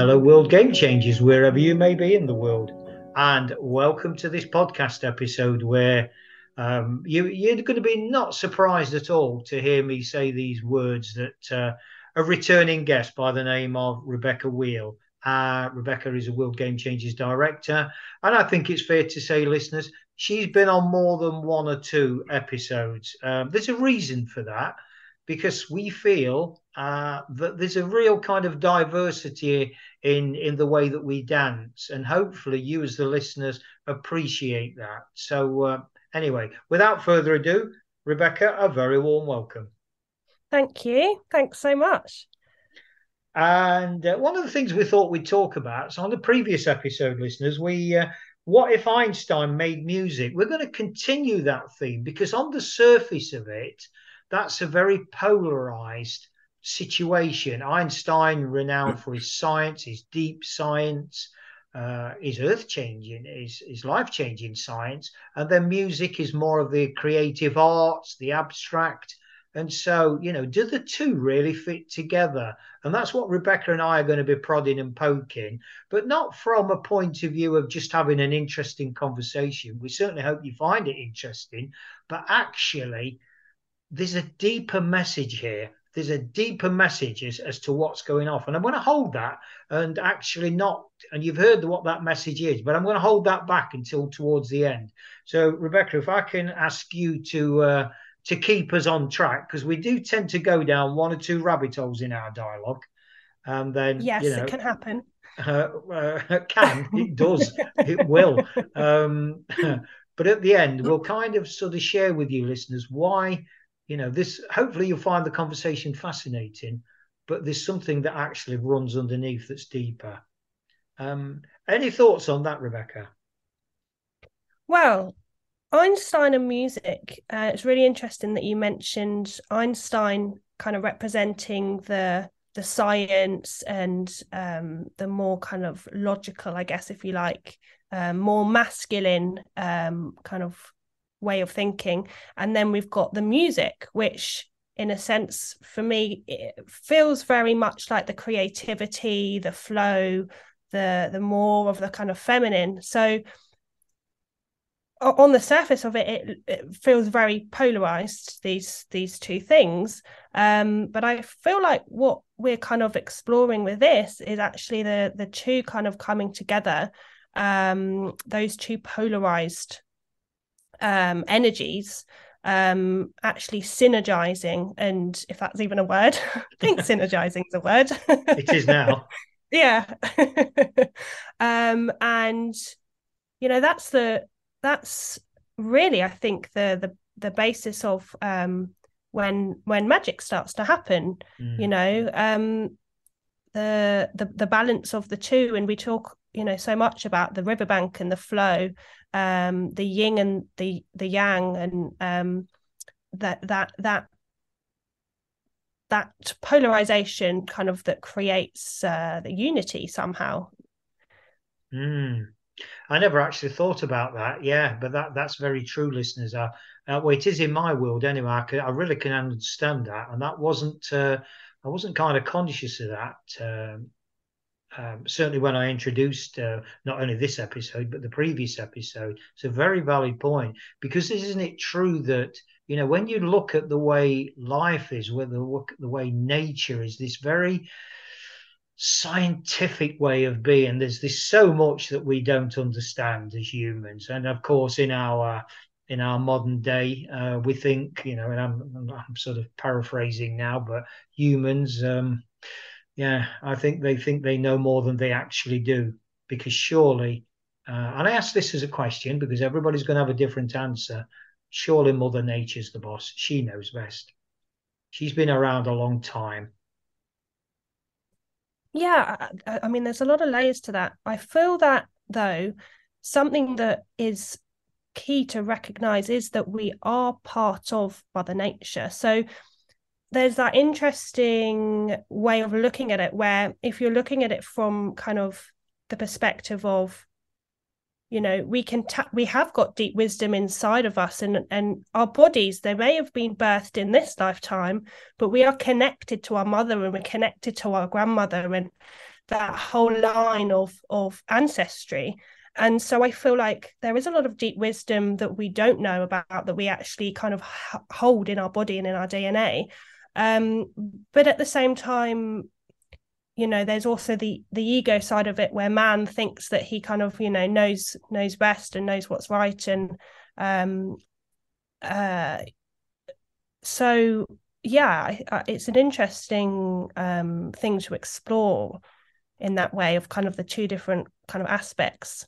Hello, World Game Changers, wherever you may be in the world. And welcome to this podcast episode where um, you, are going to be not surprised at all to hear me say these words that uh, a returning guest by the name of Rebecca Wheel. Uh, Rebecca is a World Game Changers director. And I think it's fair to say, listeners, she's been on more than one or two episodes. Um, there's a reason for that because we feel uh, that there's a real kind of diversity in in the way that we dance, and hopefully you as the listeners appreciate that. So uh, anyway, without further ado, Rebecca, a very warm welcome. Thank you. Thanks so much. And uh, one of the things we thought we'd talk about, so on the previous episode, listeners, we uh, what if Einstein made music? We're going to continue that theme because on the surface of it, that's a very polarized situation. Einstein, renowned for his science, his deep science, uh, his earth changing, his, his life changing science. And then music is more of the creative arts, the abstract. And so, you know, do the two really fit together? And that's what Rebecca and I are going to be prodding and poking, but not from a point of view of just having an interesting conversation. We certainly hope you find it interesting, but actually, there's a deeper message here. There's a deeper message as, as to what's going off. And I'm going to hold that and actually not, and you've heard what that message is, but I'm going to hold that back until towards the end. So, Rebecca, if I can ask you to, uh, to keep us on track, because we do tend to go down one or two rabbit holes in our dialogue. And then, yes, you know, it can happen. Uh, uh, can it does it will um, but at the end we'll kind of sort of share with you listeners why you know this hopefully you'll find the conversation fascinating but there's something that actually runs underneath that's deeper. Um, any thoughts on that rebecca? Well einstein and music uh, it's really interesting that you mentioned einstein kind of representing the the science and um, the more kind of logical i guess if you like um, more masculine um, kind of way of thinking. And then we've got the music which in a sense for me it feels very much like the creativity the flow the the more of the kind of feminine. So on the surface of it, it, it feels very polarized these these two things. Um, but i feel like what we're kind of exploring with this is actually the the two kind of coming together um, those two polarized um, energies um, actually synergizing. And if that's even a word, I think synergizing is a word. it is now. yeah. um, and you know, that's the that's really, I think, the the the basis of um when when magic starts to happen. Mm. You know, um the the the balance of the two and we talk you know so much about the riverbank and the flow um the yin and the the yang and um that that that that polarization kind of that creates uh, the unity somehow. Mm. i never actually thought about that. Yeah but that that's very true listeners. Uh, uh well it is in my world anyway. I, can, I really can understand that. And that wasn't uh, i wasn't kind of conscious of that um, um, certainly when I introduced uh, not only this episode but the previous episode. It's a very valid point because isn't it true that you know when you look at the way life is, whether look at the way nature is, this very scientific way of being. There's this so much that we don't understand as humans, and of course in our in our modern day, uh, we think you know, and I'm, I'm sort of paraphrasing now, but humans. Um, yeah, I think they think they know more than they actually do because surely, uh, and I ask this as a question because everybody's going to have a different answer. surely Mother Nature's the boss. She knows best. She's been around a long time. Yeah, I, I mean, there's a lot of layers to that. I feel that though, something that is key to recognize is that we are part of Mother Nature. So there's that interesting way of looking at it where if you're looking at it from kind of the perspective of you know we can tap we have got deep wisdom inside of us and and our bodies they may have been birthed in this lifetime but we are connected to our mother and we're connected to our grandmother and that whole line of of ancestry. And so i feel like there is a lot of deep wisdom that we don't know about that we actually kind of hold in our body and in our dna um, but at the same time you know there's also the the ego side of it where man thinks that he kind of you know knows knows best and knows what's right. And um uh so yeah it's an interesting um thing to explore in that way of kind of the two different kind of aspects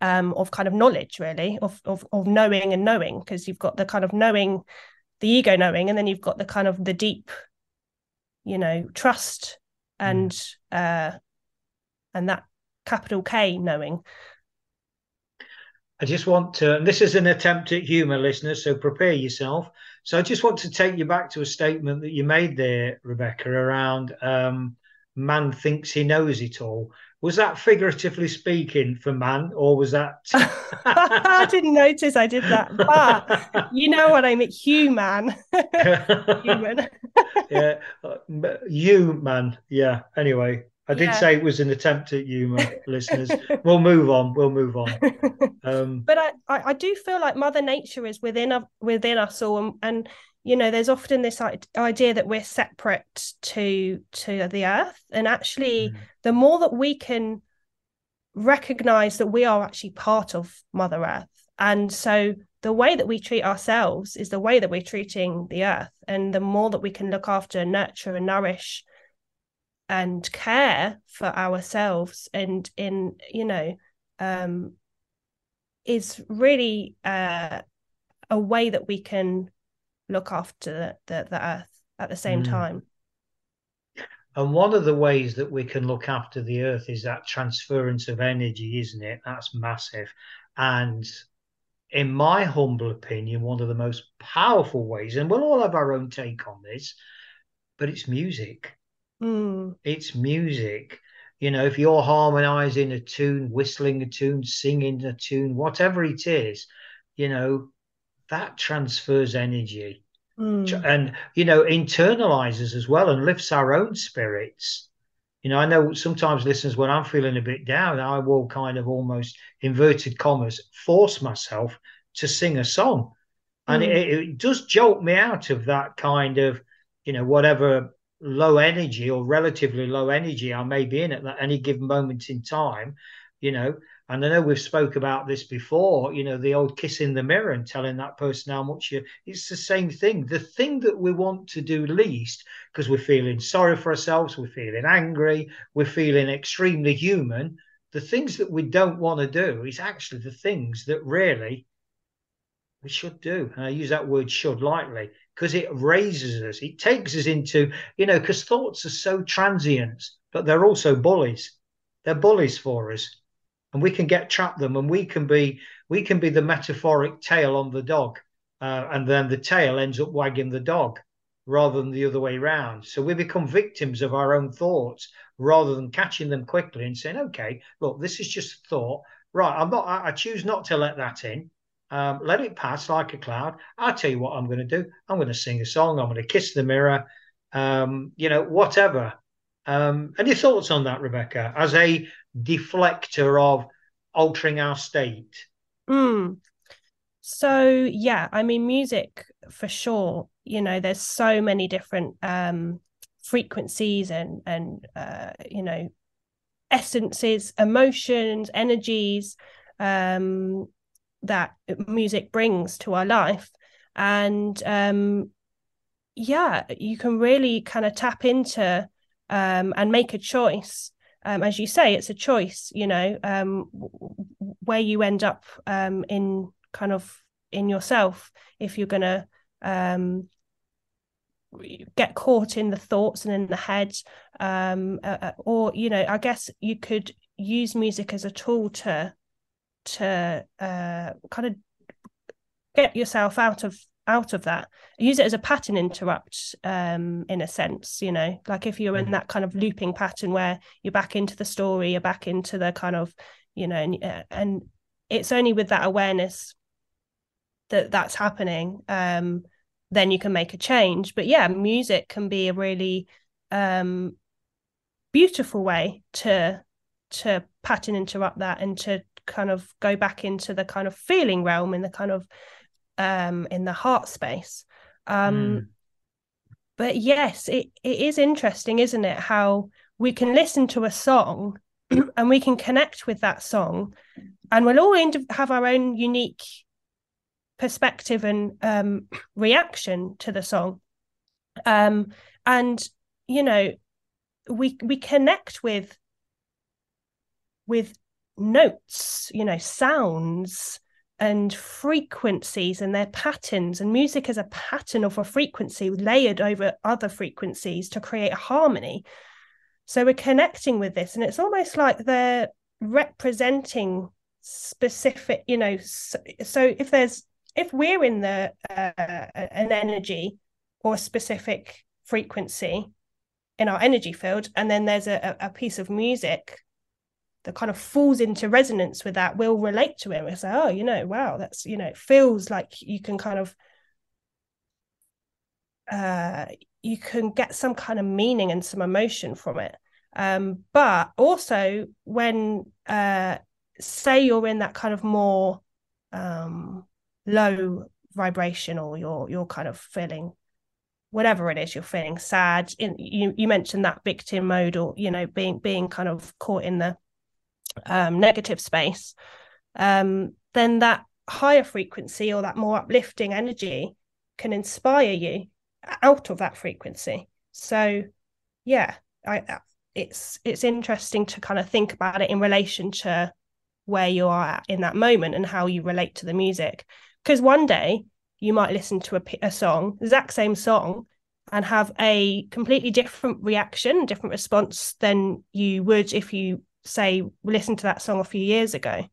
um of kind of knowledge really of of, of knowing and knowing because you've got the kind of knowing the ego knowing and then you've got the kind of the deep you know trust and mm. uh and that capital K knowing I just want to, and this is an attempt at humour, listeners, so prepare yourself. So I just want to take you back to a statement that you made there, Rebecca, around um, man thinks he knows it all. Was that figuratively speaking for man, or was that? I didn't notice I did that, but you know what I mean, human. human. yeah, you man. Yeah. Anyway, I did yeah. say it was an attempt at humour, listeners. We'll move on. We'll move on. Um, but I, I, do feel like Mother Nature is within within us all, and, and you know there's often this idea that we're separate to to the earth. And actually mm. the more that we can recognize that we are actually part of mother earth. And so the way that we treat ourselves is the way that we're treating the earth. And the more that we can look after nurture and nourish and care for ourselves and in you know um is really uh a way that we can look after the, the, earth at the same mm. time. And one of the ways that we can look after the earth is that transference of energy, isn't it? That's massive. And in my humble opinion, one of the most powerful ways, and we'll all have our own take on this, but it's music. Mm. It's music. You know, if you're harmonizing a tune, whistling a tune, singing a tune, whatever it is, you know, that transfers energy mm. and you know internalizes as well and lifts our own spirits you know i know sometimes listeners when i'm feeling a bit down i will kind of almost inverted commas force myself to sing a song and mm. it, it does jolt me out of that kind of you know whatever low energy or relatively low energy i may be in at any given moment in time you know and I know we've spoke about this before, you know, the old kiss in the mirror and telling that person how much you it's the same thing. The thing that we want to do least, because we're feeling sorry for ourselves, we're feeling angry, we're feeling extremely human. The things that we don't want to do is actually the things that really we should do. And I use that word should lightly because it raises us, it takes us into, you know, because thoughts are so transient, but they're also bullies. They're bullies for us and we can get trap them and we can be we can be the metaphoric tail on the dog uh, and then the tail ends up wagging the dog rather than the other way around so we become victims of our own thoughts rather than catching them quickly and saying okay look this is just a thought. Right i'm not i, choose not to let that in. Um, let it pass like a cloud. I'll tell you what i'm going to do. I'm going to sing a song. I'm going to kiss the mirror. Um, you know whatever. Um, any thoughts on that rebecca? As a deflector of altering our state? Mm. So yeah, I mean, music for sure. You know, there's so many different um, frequencies and and uh, you know essences, emotions, energies um, that music brings to our life, and um, yeah, you can really kind of tap into um, and make a choice um, as you say, it's a choice, you know, um, where you end up um, in kind of in yourself if you're going to um, get caught in the thoughts and in the head uh, or you know i guess you could use music as a tool to to uh, kind of get yourself out of out of that use it as a pattern interrupt um in a sense you know like if you're in mm. that kind of looping pattern where you're back into the story you're back into the kind of you know and, uh, and it's only with that awareness that that's happening um then you can make a change but yeah music can be a really um beautiful way to to pattern interrupt that and to kind of go back into the kind of feeling realm in the kind of um in the heart space um mm. but yes it, it is interesting isn't it how we can listen to a song and we can connect with that song and we'll all have our own unique perspective and um reaction to the song um and you know we we connect with with notes you know sounds and frequencies and their patterns and music is a pattern of a frequency layered over other frequencies to create a harmony. So we're connecting with this and it's almost like they're representing specific you know so, so if there's if we're in the uh, an energy or specific frequency in our energy field and then there's a, a piece of music that kind of falls into resonance with that will relate to it. We say, oh, you know, wow, that's you know, it feels like you can kind of uh you can get some kind of meaning and some emotion from it. Um, but also when uh say you're in that kind of more um low vibration or you're you're kind of feeling whatever it is you're feeling sad in you you mentioned that victim mode or you know being being kind of caught in the um, negative space, um, then that higher frequency or that more uplifting energy can inspire you out of that frequency. So, yeah, I, it's it's interesting to kind of think about it in relation to where you are in that moment and how you relate to the music. Because one day you might listen to a, a song, exact same song, and have a completely different reaction, different response than you would if you say listen to that song a few years ago?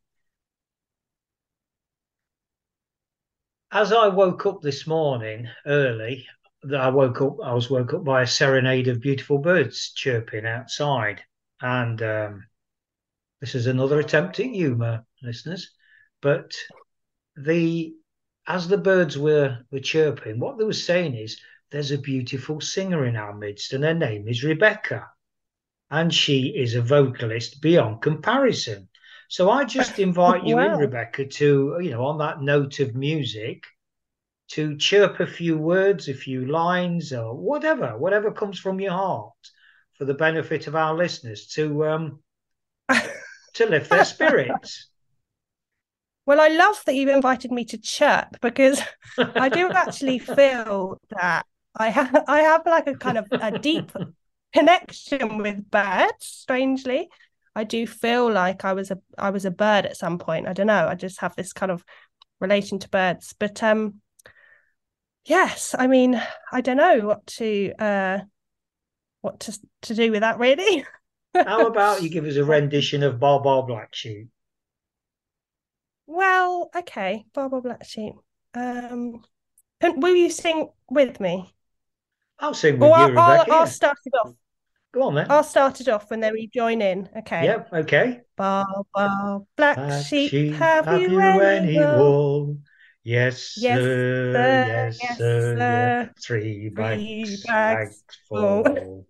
As I woke up this morning early, I woke up. I was woke up by a serenade of beautiful birds chirping outside, and um, this is another attempt at humour, listeners. But the as the birds were were chirping, what they were saying is, "There's a beautiful singer in our midst, and her name is Rebecca." And she is a vocalist beyond comparison. So I just invite you wow. in, Rebecca, to, you know, on that note of music, to chirp a few words, a few lines, or whatever, whatever comes from your heart for the benefit of our listeners to um to lift their spirits. Well, I love that you invited me to chirp because I do actually feel that I have I have like a kind of a deep connection with birds strangely. I do feel like i was a i was a bird at some point. I don't know. I just have this kind of relation to birds. But um yes i mean i don't know what to uh what to to do with that really. How about you give us a rendition of Baa Baa Black Sheep well okay Baa Baa Black Sheep um and will you sing with me? I'll sing with you, Rebecca. I'll, I'll start it off. Go on then. I'll start it off and then we join in. Okay. Yep. Okay. Black, black sheep, sheep, have, have you, any wool? wool? Yes, yes, sir. Yes, yes sir. sir. Three bags, bags full.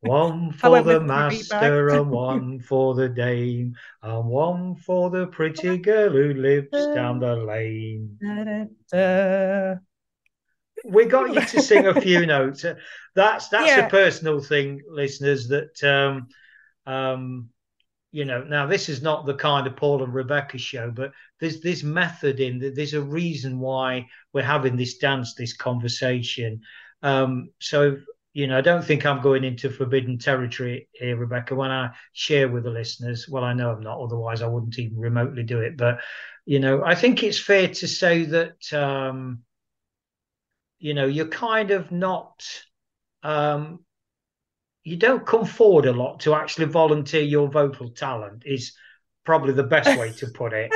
One for the master and one for the dame, and one for the pretty girl who lives down the lane. Da, da, da we got you to sing a few notes. That's that's yeah. a personal thing, listeners. That um, um, you know. Now, this is not the kind of Paul and Rebecca show, but there's this method in. that. There's a reason why we're having this dance, this conversation. Um, so you know, I don't think I'm going into forbidden territory here, Rebecca, when I share with the listeners. Well, I know I'm not, otherwise, I wouldn't even remotely do it. But, you know, I think it's fair to say that, um, you know, you're kind of not, um, you don't come forward a lot to actually volunteer your vocal talent, is probably the best way to put it.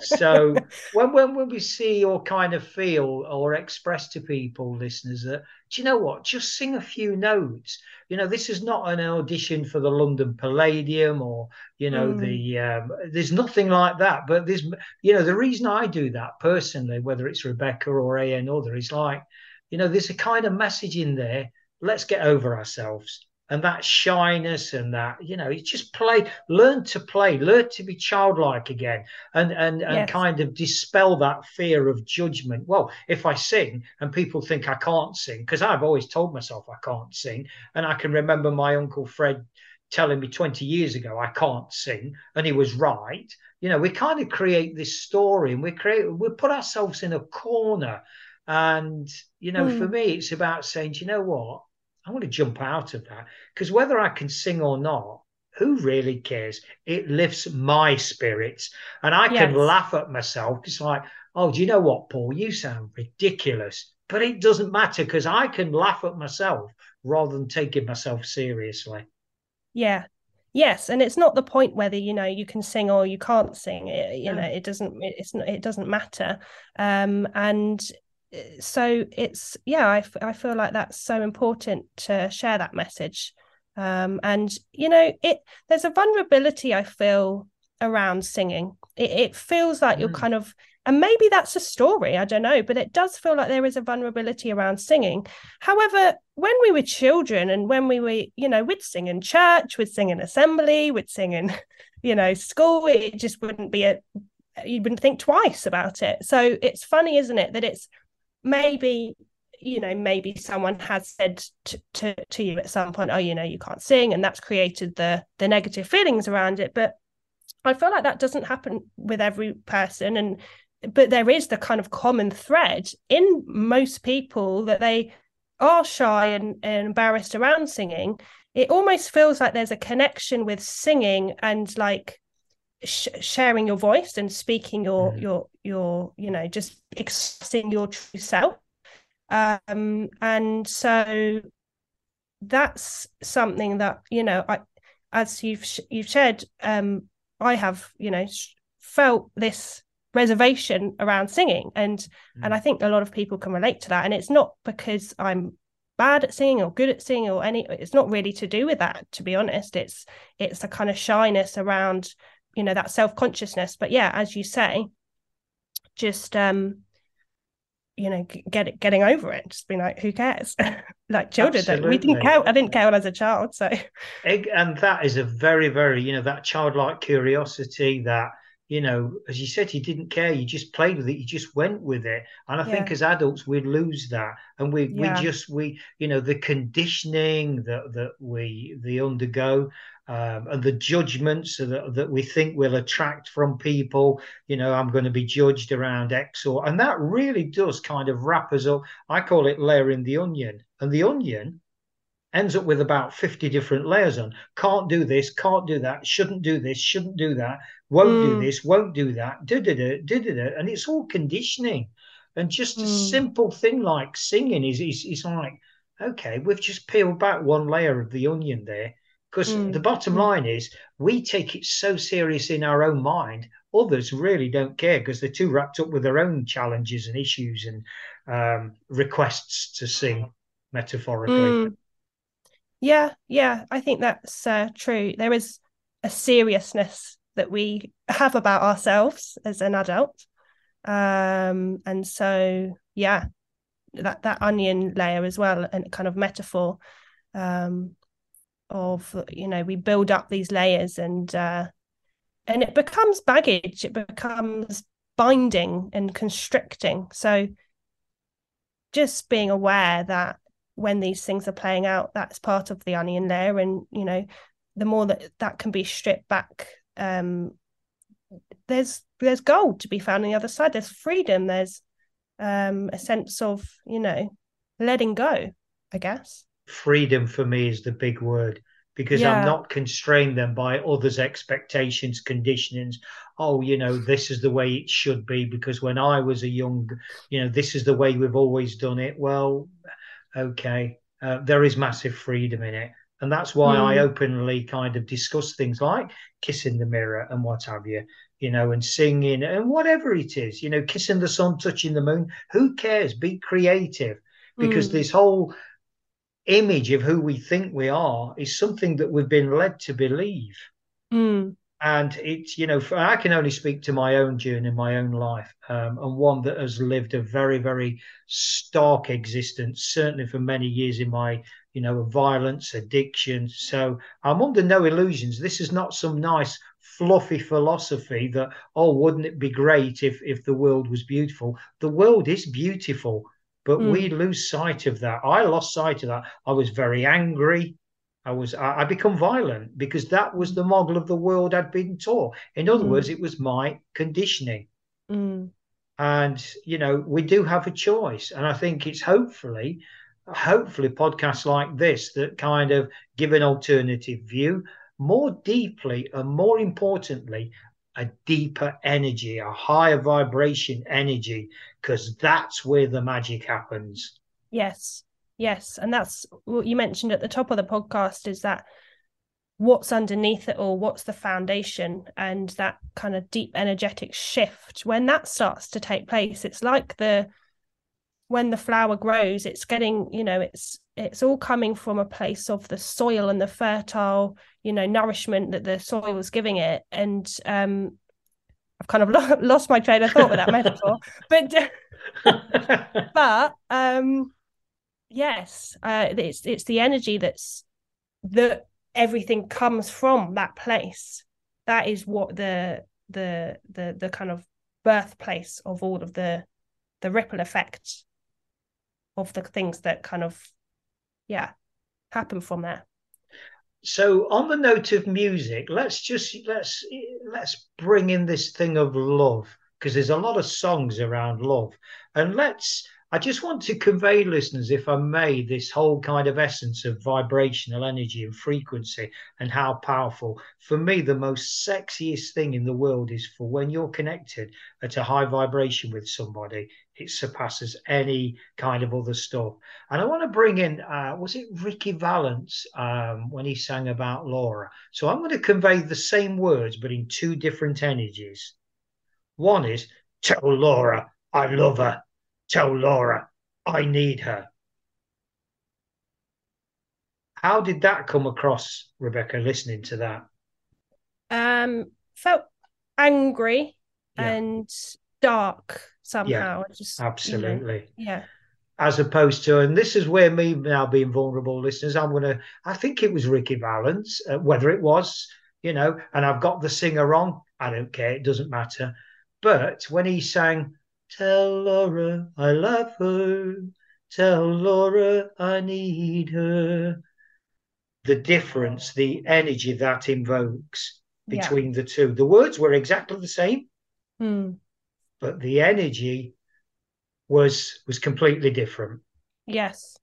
so when, when when we see or kind of feel or express to people, listeners, that do you know what? Just sing a few notes. You know, this is not an audition for the London Palladium or you know mm. the um, there's nothing like that. But there's you know the reason I do that personally, whether it's Rebecca or a another, is like you know there's a kind of message in there. Let's get over ourselves and that shyness and that you know it's just play learn to play learn to be childlike again and and and yes. kind of dispel that fear of judgment well if i sing and people think i can't sing because i've always told myself i can't sing and i can remember my uncle fred telling me 20 years ago i can't sing and he was right you know we kind of create this story and we create we put ourselves in a corner and you know mm. for me it's about saying you know what I want to jump out of that because whether I can sing or not, who really cares? It lifts my spirits, and I can laugh at myself. It's like, oh, do you know what, Paul? You sound ridiculous, but it doesn't matter because I can laugh at myself rather than taking myself seriously. Yeah, yes and it's not the point whether you know you can sing or you can't sing it you yeah. know it doesn't it's not it doesn't matter um and so it's yeah I, f- I feel like that's so important to share that message. Um, and you know it there's a vulnerability i feel around singing. It, it feels like mm. you're kind of and maybe that's a story i don't know but it does feel like there is a vulnerability around singing. However when we were children and when we were you know we'd sing in church we'd sing in assembly we'd sing in you know school it just wouldn't be a you wouldn't think twice about it. So it's funny isn't it that it's maybe you know maybe someone has said to, to, to you at some point oh you know you can't sing and that's created the the negative feelings around it. But i feel like that doesn't happen with every person and but there is the kind of common thread in most people that they are shy and, and embarrassed around singing. It almost feels like there's a connection with singing and like sh- sharing your voice and speaking your mm. your your you know just expressing your true self um and so that's something that you know i as you've sh- you've shared um i have you know sh- felt this reservation around singing and mm. and i think a lot of people can relate to that and it's not because i'm bad at singing or good at singing or any it's not really to do with that to be honest it's it's a kind of shyness around you know that self-consciousness. But yeah as you say just um you know get it getting over it. Just being like who cares? Like children Absolutely. we didn't care i didn't care when i was a child so. And that is a very very you know that childlike curiosity that you know as you said he didn't care He just played with it He just went with it and i yeah. think as adults we lose that and we yeah. we just we you know the conditioning that that we the undergo um, and the judgments that, that we think will attract from people. You know, I'm going to be judged around X or, and that really does kind of wrap us up. I call it layering the onion, and the onion ends up with about 50 different layers on. Can't do this, can't do that, shouldn't do this, shouldn't do that, won't mm. do this, won't do that, did it, did it, and it's all conditioning. And just mm. a simple thing like singing is, is, is like, okay, we've just peeled back one layer of the onion there because mm. the bottom mm. line is we take it so serious in our own mind, others really don't care because they're too wrapped up with their own challenges and issues and um, requests to sing metaphorically. Yeah, yeah, I think that's uh, true. There is a seriousness that we have about ourselves as an adult. Um, and so, yeah, that, that onion layer as well, and kind of metaphor. Um, of you know we build up these layers and uh, and it becomes baggage it becomes binding and constricting so just being aware that when these things are playing out that's part of the onion layer and you know the more that that can be stripped back um there's there's gold to be found on the other side there's freedom there's um a sense of you know letting go i guess freedom for me is the big word because Yeah. I'm not constrained then by others' expectations, conditionings. Oh, you know, this is the way it should be because when I was a young, you know, this is the way we've always done it. Well, okay, uh, there is massive freedom in it. And that's why I Mm. openly kind of discuss things like kissing the mirror and what have you, you know, and singing and whatever it is, you know, kissing the sun, touching the moon. Who cares? Be creative because Mm. this whole image of who we think we are is something that we've been led to believe. Mm. And it's, you know, for, I can only speak to my own journey, in my own life, um, and one that has lived a very, very stark existence, certainly for many years in my, you know, violence, addiction. So I'm under no illusions. This is not some nice, fluffy philosophy that, oh, wouldn't it be great if if the world was beautiful? The world is beautiful, but Mm. we lose sight of that. I lost sight of that. I was very angry. I was I, I become violent because that was the model of the world I'd been taught. In other Mm. words, it was my conditioning. Mm. And you know, we do have a choice. And I think it's hopefully, hopefully podcasts like this that kind of give an alternative view, more deeply and more importantly, a deeper energy, a higher vibration energy, because that's where the magic happens. Yes, yes, and that's what you mentioned at the top of the podcast is that what's underneath it all, what's the foundation, and that kind of deep energetic shift. When that starts to take place, it's like the when the flower grows, it's getting, you know, it's it's all coming from a place of the soil and the fertile, you know, nourishment that the soil is giving it. And um I've kind of lo- lost my train of thought with that metaphor, but but um yes uh it's it's the energy that's that everything comes from that place. That is what the the the the kind of birthplace of all of the the ripple effect of the things that kind of yeah happen from there. So on the note of music let's just let's let's bring in this thing of love because there's a lot of songs around love. And let's i just want to convey listeners if i may this whole kind of essence of vibrational energy and frequency and how powerful for me the most sexiest thing in the world is for when you're connected at a high vibration with somebody it surpasses any kind of other stuff. And I want to bring in, uh, was it Ricky Valance um, when he sang about Laura? So I'm going to convey the same words, but in two different energies. One is, tell Laura I love her. Tell Laura I need her. How did that come across, Rebecca, listening to that? um felt angry Yeah. and dark somehow I just you know, Absolutely. yeah as opposed to, and this is where me now being vulnerable, listeners, I'm going to, I think it was Ricky Valance, uh, whether it was, you know, and I've got the singer wrong. I don't care. It doesn't matter. But when he sang, Tell Laura I love her, tell Laura I need her, the difference, the energy that invokes yeah between the two. The words were exactly the same, Hmm. but the energy was was completely different. Yes,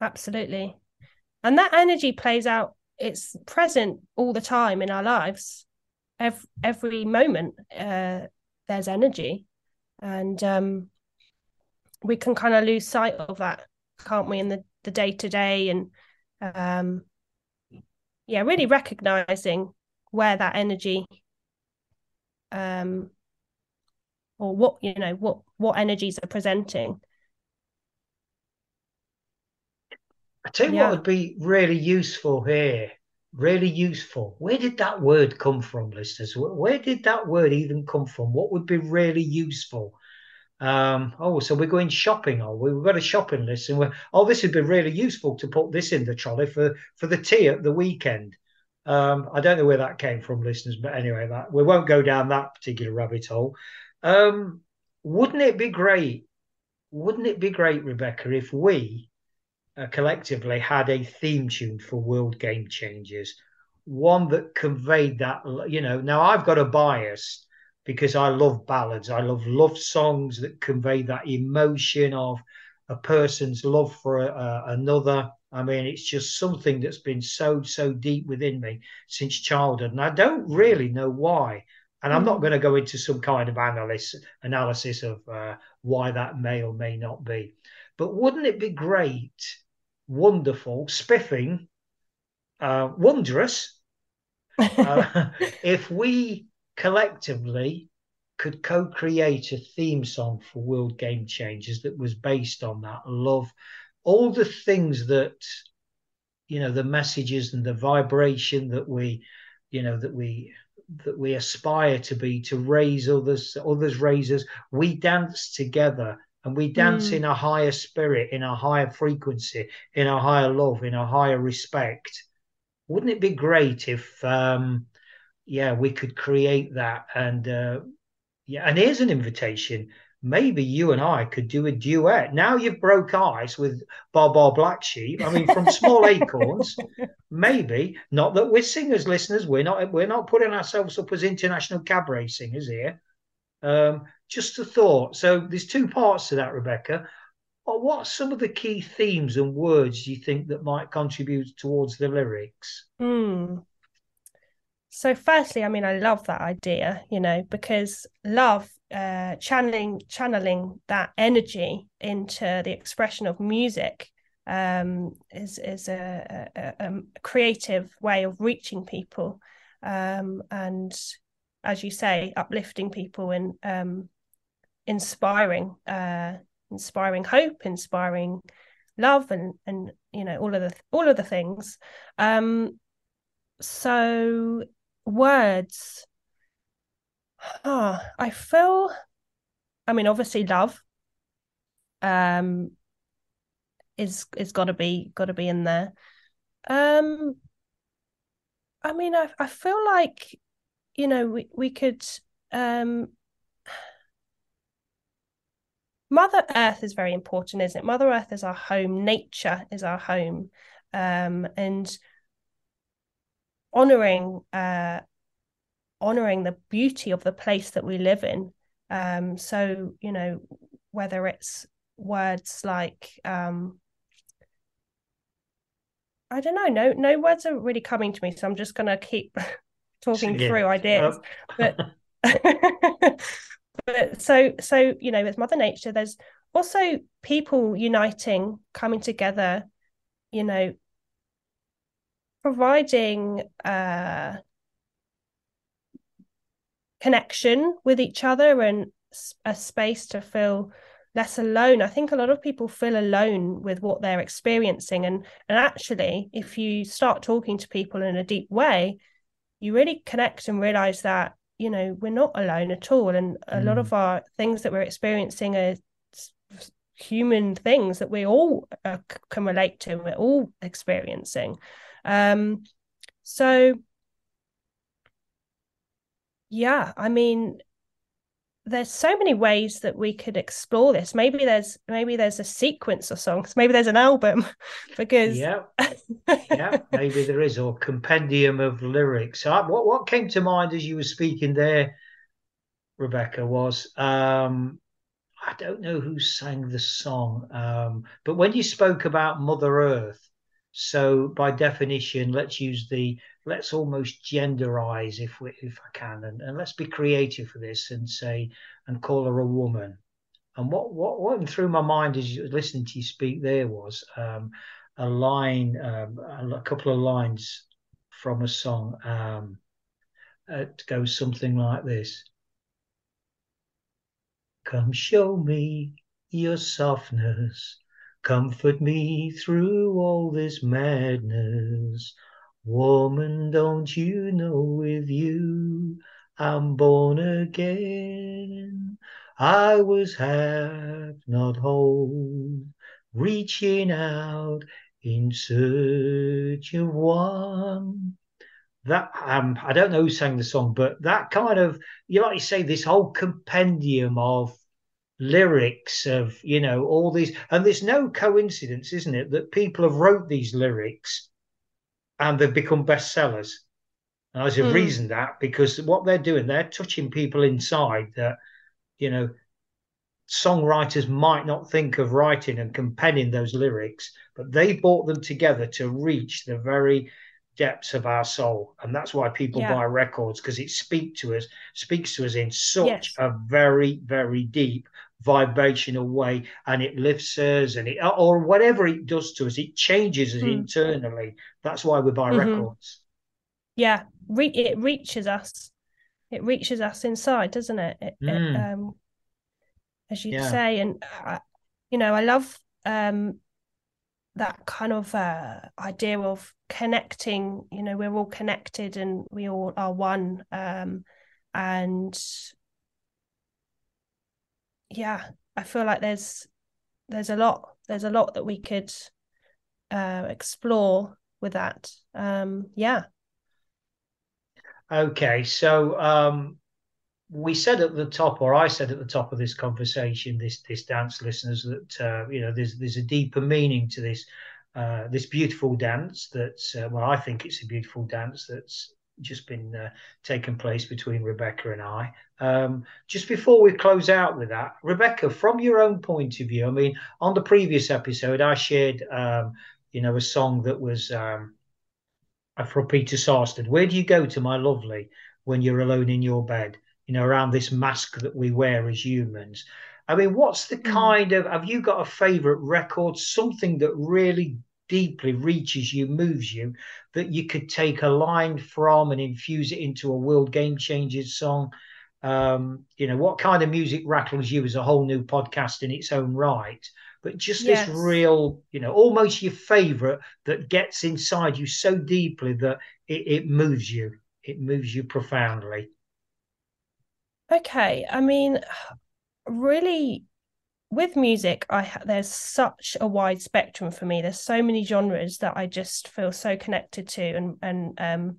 absolutely. And that energy plays out, it's present all the time in our lives. Every, every moment, uh, there's energy. And um, we can kind of lose sight of that, can't we, in the, the day to day? And um, yeah, really recognizing where that energy um, or what, you know, what, what energies are presenting. I tell you Yeah. what would be really useful here. Really useful. Where did that word come from, listeners? Where, did that word even come from? What would be really useful? Um, oh, so we're going shopping, are we? We've got a shopping list, and we're oh, this would be really useful to put this in the trolley for for the tea at the weekend. Um, I don't know where that came from, listeners, but anyway, that we won't go down that particular rabbit hole. Um, wouldn't it be great? Wouldn't it be great, Rebecca, if we uh, collectively had a theme tune for World Game Changers, one that conveyed that. You know, now I've got a bias because I love ballads. I love love songs that convey that emotion of a person's love for a, a, another. I mean, it's just something that's been so, so deep within me since childhood. And I don't really know why. And I'm not hmm. going to go into some kind of analysis analysis of uh, why that may or may not be. But wouldn't it be great, wonderful, spiffing, uh, wondrous, uh, if we collectively could co-create a theme song for World Game Changers that was based on that love, all the things that you know, the messages and the vibration that we, you know, that we that we aspire to be to raise others, others raise us. We dance together and we dance mm. in a higher spirit, in a higher frequency, in a higher love, in a higher respect. Wouldn't it be great if, um, yeah, we could create that and uh, yeah, and here's an invitation. Maybe you and I could do a duet. Now you've broke ice with Baa Baa Black Sheep. I mean, from small acorns, maybe not that we're singers, listeners. We're not. We're not putting ourselves up as international cabaret singers here. Um, just a thought. So there's two parts to that, Rebecca. What are some of the key themes and words you think that might contribute towards the lyrics? Hmm. So, firstly, I mean, I love that idea, you know, because love, uh, channeling channeling that energy into the expression of music um, is is a, a, a, creative way of reaching people, um, and as you say, uplifting people and um, inspiring, uh, inspiring hope, inspiring love, and and you know all of the all of the things. Um, so words oh, i feel i mean obviously love um is is got to be got to be in there um i mean i, I feel like you know we, we could um mother earth is very important isn't it? Mother earth is our home. Nature is our home. Um and honoring uh, honoring the beauty of the place that we live in. Um, so you know whether it's words like um, I don't know, no no words are really coming to me, so I'm just gonna keep talking yeah. through ideas. but but so so you know, with Mother Nature, there's also people uniting, coming together, you know, providing uh, connection with each other and a space to feel less alone i think a lot of people feel alone with what they're experiencing and and actually if you start talking to people in a deep way you really connect and realize that you know we're not alone at all and a mm. lot of our things that we're experiencing are human things that we all uh, can relate to and we're all experiencing um, so yeah, I mean, there's so many ways that we could explore this. Maybe there's maybe there's a sequence of songs. Maybe there's an album because yeah, yeah, maybe there is or compendium of lyrics. I, what what came to mind as you were speaking there, Rebecca, was um, I don't know who sang the song, um, but when you spoke about Mother Earth, so by definition, let's use the let's almost genderize if we if I can, and, and let's be creative for this and say and call her a woman. And what what went through my mind as you listening to you speak there was um, a line, um, a couple of lines from a song. Um, it goes something like this: "Come show me your softness." Comfort me through all this madness. Woman, don't you know with you I'm born again? I was half, not whole, reaching out in search of one. That um, I don't know who sang the song, but that kind of you like you say this whole compendium of lyrics of you know all these and there's no coincidence isn't it that people have wrote these lyrics and they've become bestsellers and there's a mm. reason that because what they're doing they're touching people inside that you know songwriters might not think of writing and compenning those lyrics, but they brought them together to reach the very depths of our soul and that's why people yeah. buy records because it speaks to us speaks to us in such yes. a very very deep vibrational way and it lifts us and it or whatever it does to us it changes us mm. internally that's why we buy mm-hmm. records yeah Re- it reaches us it reaches us inside doesn't it, it, mm. it um as you yeah. say and uh, you know i love um that kind of uh, idea of connecting you know we're all connected and we all are one um, and yeah i feel like there's there's a lot there's a lot that we could uh, explore with that um, yeah okay so um, we said at the top, or I said at the top of this conversation, this this dance listeners, that uh, you know there's there's a deeper meaning to this uh, this beautiful dance. That's uh, well, I think it's a beautiful dance that's just been uh, taken place between Rebecca and I. Um, just before we close out with that, Rebecca, from your own point of view, I mean, on the previous episode, I shared um, you know a song that was um, from Peter Sarstedt. Where do you go to, my lovely, when you're alone in your bed? you know, around this mask that we wear as humans. I mean, what's the hmm. kind of have you got a favorite record, something that really deeply reaches you, moves you, that you could take a line from and infuse it into a world game changers song? Um, you know, what kind of music rattles you is a whole new podcast in its own right. But just yes. this real, you know, almost your favorite that gets inside you so deeply that it, it moves you. It moves you profoundly. Okay, I mean, really, with music, I there's such a wide spectrum for me. There's so many genres that I just feel so connected to, and and um,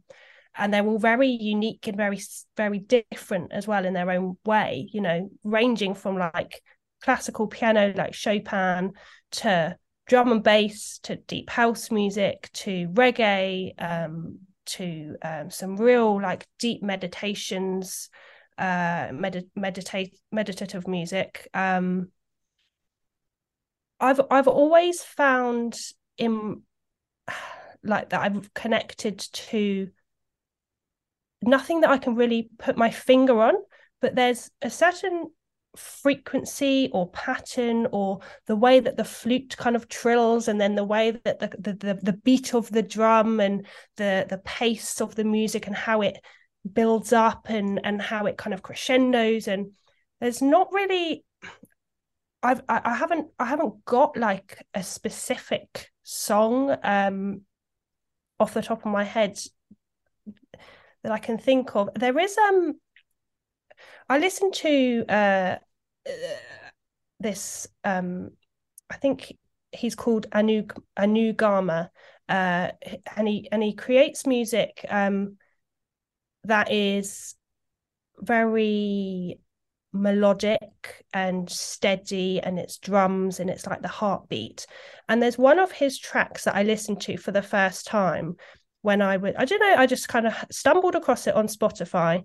and they're all very unique and very very different as well in their own way. You know, ranging from like classical piano like Chopin to drum and bass to deep house music to reggae um, to um, some real like deep meditations uh, med- meditate meditative music. Um, I've I've always found in like that I've connected to nothing that I can really put my finger on, but there's a certain frequency or pattern or the way that the flute kind of trills and then the way that the the, the, the beat of the drum and the the pace of the music and how it builds up and and how it kind of crescendos. And there's not really I've I, I haven't I haven't got like a specific song um off the top of my head that I can think of. There is um I listened to uh this um I think he's called Anu Anugama uh and he and he creates music um that is very melodic and steady and it's drums and it's like the heartbeat. And there's one of his tracks that i listened to for the first time when i would i don't know i just kind of stumbled across it on spotify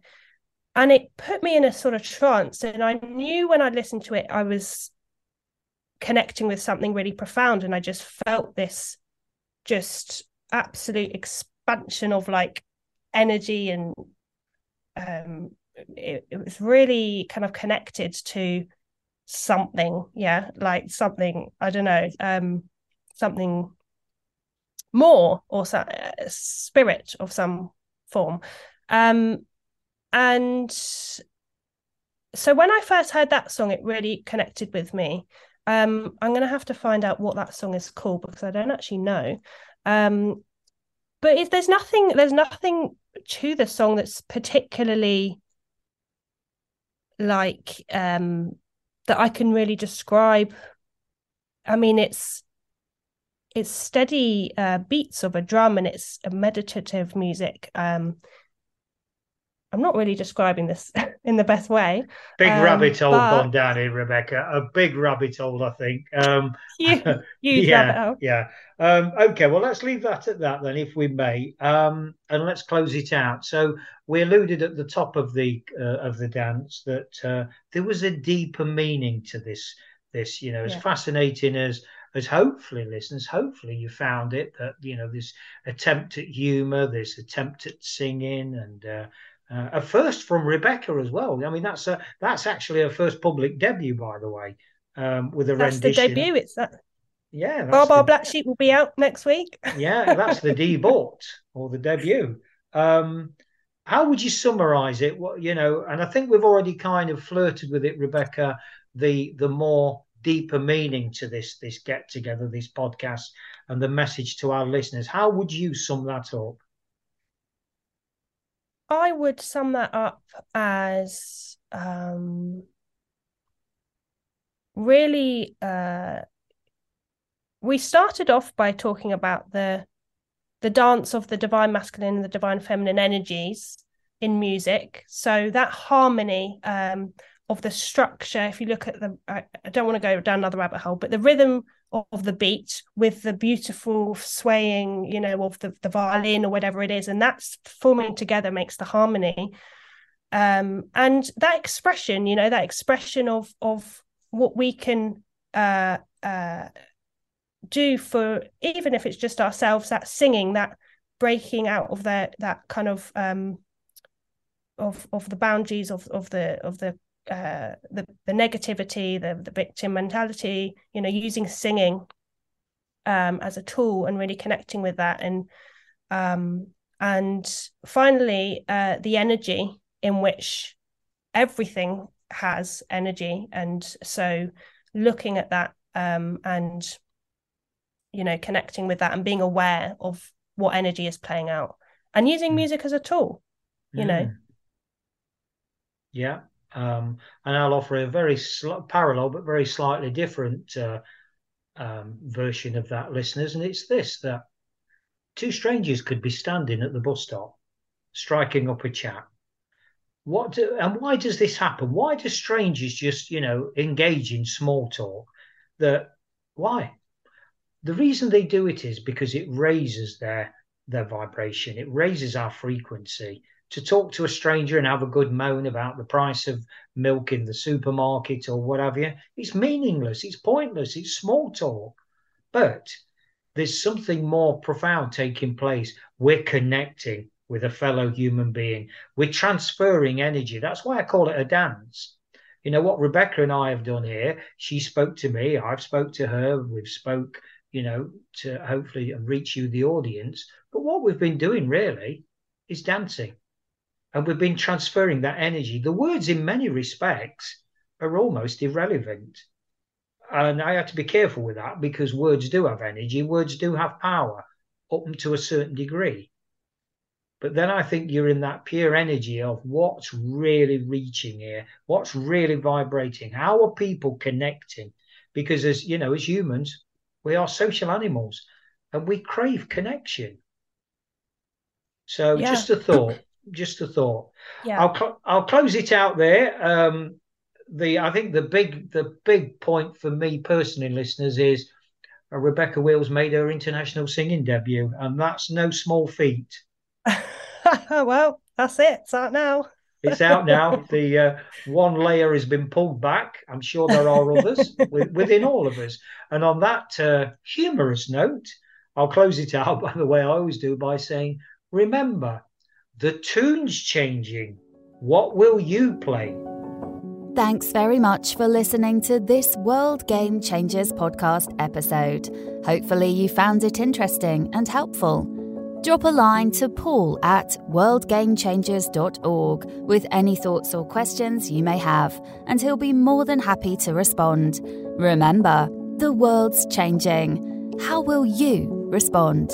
and it put me in a sort of trance and i knew when i listened to it i was connecting with something really profound and i just felt this just absolute expansion of like energy and um it, it was really kind of connected to something yeah like something i don't know um something more or some uh, spirit of some form. Um and so when i first heard that song it really connected with me. Um i'm going to have to find out what that song is called because i don't actually know. Um but if there's nothing there's nothing to the song that's particularly like um that I can really describe. I mean, it's it's steady uh, beats of a drum and it's a meditative music. Um, I'm not really describing this in the best way. Big um, rabbit hole but... gone down here, Rebecca. A big rabbit hole, I think. Um, huge, yeah, rabbit hole. Yeah. Um, okay, well, let's leave that at that then, if we may, um, and let's close it out. So we alluded at the top of the uh, of the dance that uh, there was a deeper meaning to this. This, you know, as yeah. fascinating as as hopefully listeners, hopefully you found it that you know this attempt at humour, this attempt at singing, and uh, uh, a first from Rebecca as well. I mean, that's a, that's actually her first public debut, by the way, um, with a that's rendition. the debut. It's that. Yeah, Baa Baa Black Sheep will be out next week. yeah, that's the debut or the debut. Um, how would you summarize it? What you know, and I think we've already kind of flirted with it, Rebecca. The the more deeper meaning to this this get together, this podcast, and the message to our listeners. How would you sum that up? I would sum that up as um, really. Uh, we started off by talking about the the dance of the divine masculine and the divine feminine energies in music. So that harmony um, of the structure if you look at the I, don't want to go down another rabbit hole but the rhythm of the beat with the beautiful swaying you know of the, the violin or whatever it is and that's forming together makes the harmony. Um and that expression you know that expression of of what we can uh uh do for even if it's just ourselves that singing that breaking out of that that kind of um of of the boundaries of of the of the uh, the the negativity, the the victim mentality, you know, using singing um, as a tool and really connecting with that, and um, and finally uh, the energy in which everything has energy, and so looking at that um, and you know connecting with that and being aware of what energy is playing out and using mm. music as a tool you know mm. yeah um, and I'll offer a very sl- parallel but very slightly different uh, um, version of that, listeners. And it's this that two strangers could be standing at the bus stop, striking up a chat. What do, and why does this happen? Why do strangers just, you know, engage in small talk? That why? The reason they do it is because it raises their their vibration. It raises our frequency to talk to a stranger and have a good moan about the price of milk in the supermarket or what have you. It's meaningless, it's pointless, it's small talk. But there's something more profound taking place. We're connecting with a fellow human being, we're transferring energy. That's why I call it a dance. You know what Rebecca and I have done here? She spoke to me, I've spoke to her, we've spoke, you know, to hopefully reach you, the audience. But what we've been doing really is dancing and we've been transferring that energy. The words, in many respects, are almost irrelevant. And I have to be careful with that because words do have energy, words do have power up to a certain degree. But then I think you're in that pure energy of what's really reaching here, what's really vibrating, how are people connecting? Because as you know, as humans, we are social animals and we crave connection. So yeah. just a thought just a thought. Yeah. I'll cl- I'll close it out there. Um, the I think the big the big point for me personally, listeners, is uh, Rebecca Wills made her international singing debut, and that's no small feat. well, that's it. It's out now. it's out now. The uh, one layer has been pulled back. I'm sure there are others within all of us. And on that uh, humorous note, I'll close it out by the way I always do by saying, remember, the tune's changing. What will you play? Thanks very much for listening to this World Game Changers podcast episode. Hopefully, you found it interesting and helpful. Drop a line to Paul at worldgamechangers.org with any thoughts or questions you may have, and he'll be more than happy to respond. Remember, the world's changing. How will you respond?